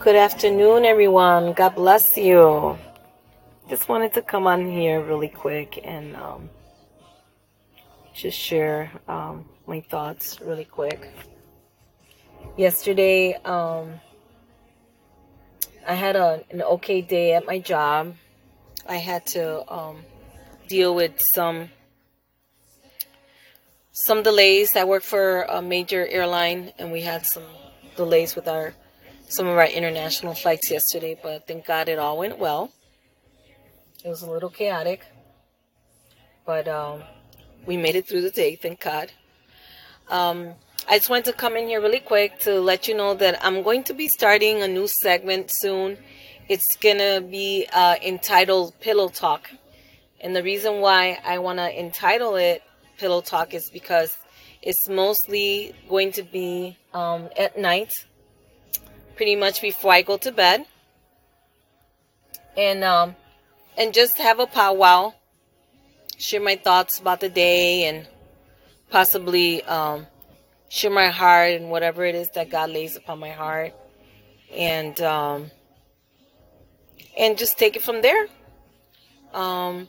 Good afternoon, everyone. God bless you. Just wanted to come on here really quick and um, just share um, my thoughts really quick. Yesterday, um, I had a, an okay day at my job. I had to um, deal with some some delays. I work for a major airline, and we had some delays with our some of our international flights yesterday. But thank God it all went well. It was a little chaotic, but um, we made it through the day. Thank God. Um, I just wanted to come in here really quick to let you know that I'm going to be starting a new segment soon. It's gonna be uh, entitled Pillow Talk, and the reason why I want to entitle it pillow talk is because it's mostly going to be um, at night, pretty much before I go to bed, and um, and just have a powwow, share my thoughts about the day, and possibly um, share my heart and whatever it is that God lays upon my heart, and um, and just take it from there. Um,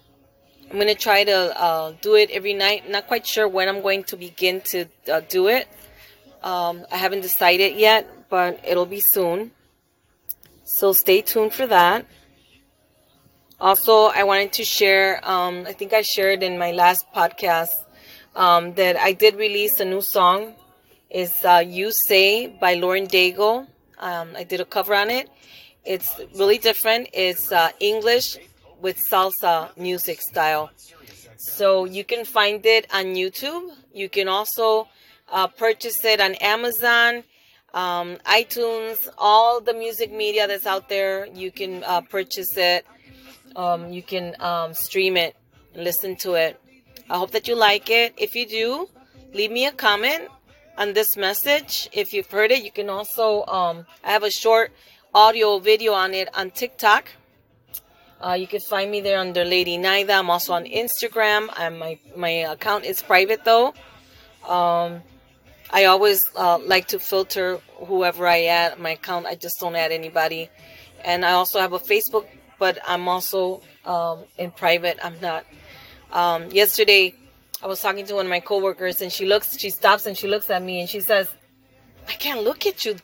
I'm to try to uh, do it every night. Not quite sure when I'm going to begin to uh, do it. Um, I haven't decided yet, but it'll be soon. So stay tuned for that. Also, I wanted to share, um, I think I shared in my last podcast um, that I did release a new song. It's uh, You Say by Lauren Daigle. Um, I did a cover on it. It's really different. It's uh, English with salsa music style. So you can find it on YouTube. You can also uh, purchase it on Amazon, um, iTunes, all the music media that's out there. You can uh, purchase it. Um, you can um, stream it, listen to it. I hope that you like it. If you do, leave me a comment on this message. If you've heard it, you can also, um, I have a short audio video on it on TikTok. Uh, you can find me there under Lady Naida. I'm also on Instagram. And my my account is private though. Um, I always uh, like to filter whoever I add my account. I just don't add anybody. And I also have a Facebook, but I'm also um, in private. I'm not. Um, yesterday, I was talking to one of my coworkers, and she looks, she stops, and she looks at me, and she says, "I can't look at you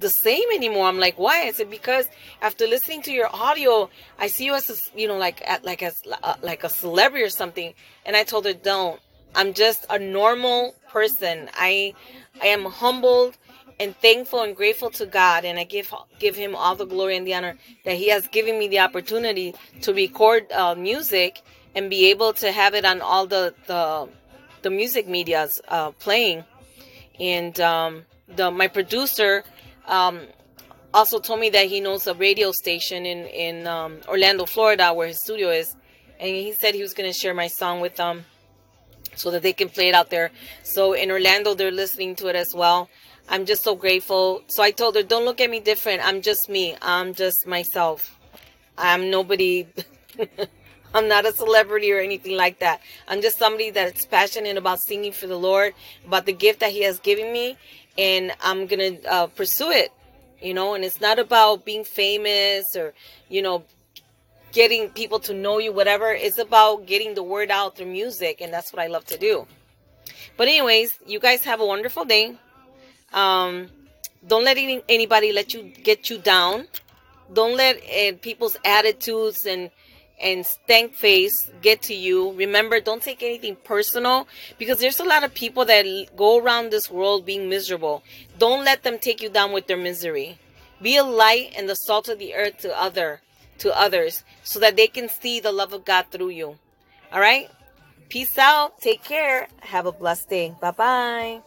the same anymore. I'm like, why? I said because after listening to your audio, I see you as a, you know like at, like as uh, like a celebrity or something. And I told her, don't. I'm just a normal person. I I am humbled and thankful and grateful to God, and I give give Him all the glory and the honor that He has given me the opportunity to record uh, music and be able to have it on all the the, the music media's uh, playing. And um, the my producer um, also told me that he knows a radio station in in um, Orlando, Florida, where his studio is, and he said he was going to share my song with them so that they can play it out there. So in Orlando, they're listening to it as well. I'm just so grateful. So I told her, don't look at me different. I'm just me. I'm just myself. I'm nobody. I'm not a celebrity or anything like that. I'm just somebody that's passionate about singing for the Lord, about the gift that He has given me, and I'm gonna uh, pursue it. You know, and it's not about being famous or you know getting people to know you, whatever. It's about getting the word out through music, and that's what I love to do. But anyways, you guys have a wonderful day. Um, don't let any, anybody let you get you down. Don't let uh, people's attitudes and and stank face get to you. Remember, don't take anything personal because there's a lot of people that go around this world being miserable. Don't let them take you down with their misery. Be a light and the salt of the earth to other to others so that they can see the love of God through you. All right? Peace out. Take care. Have a blessed day. Bye-bye.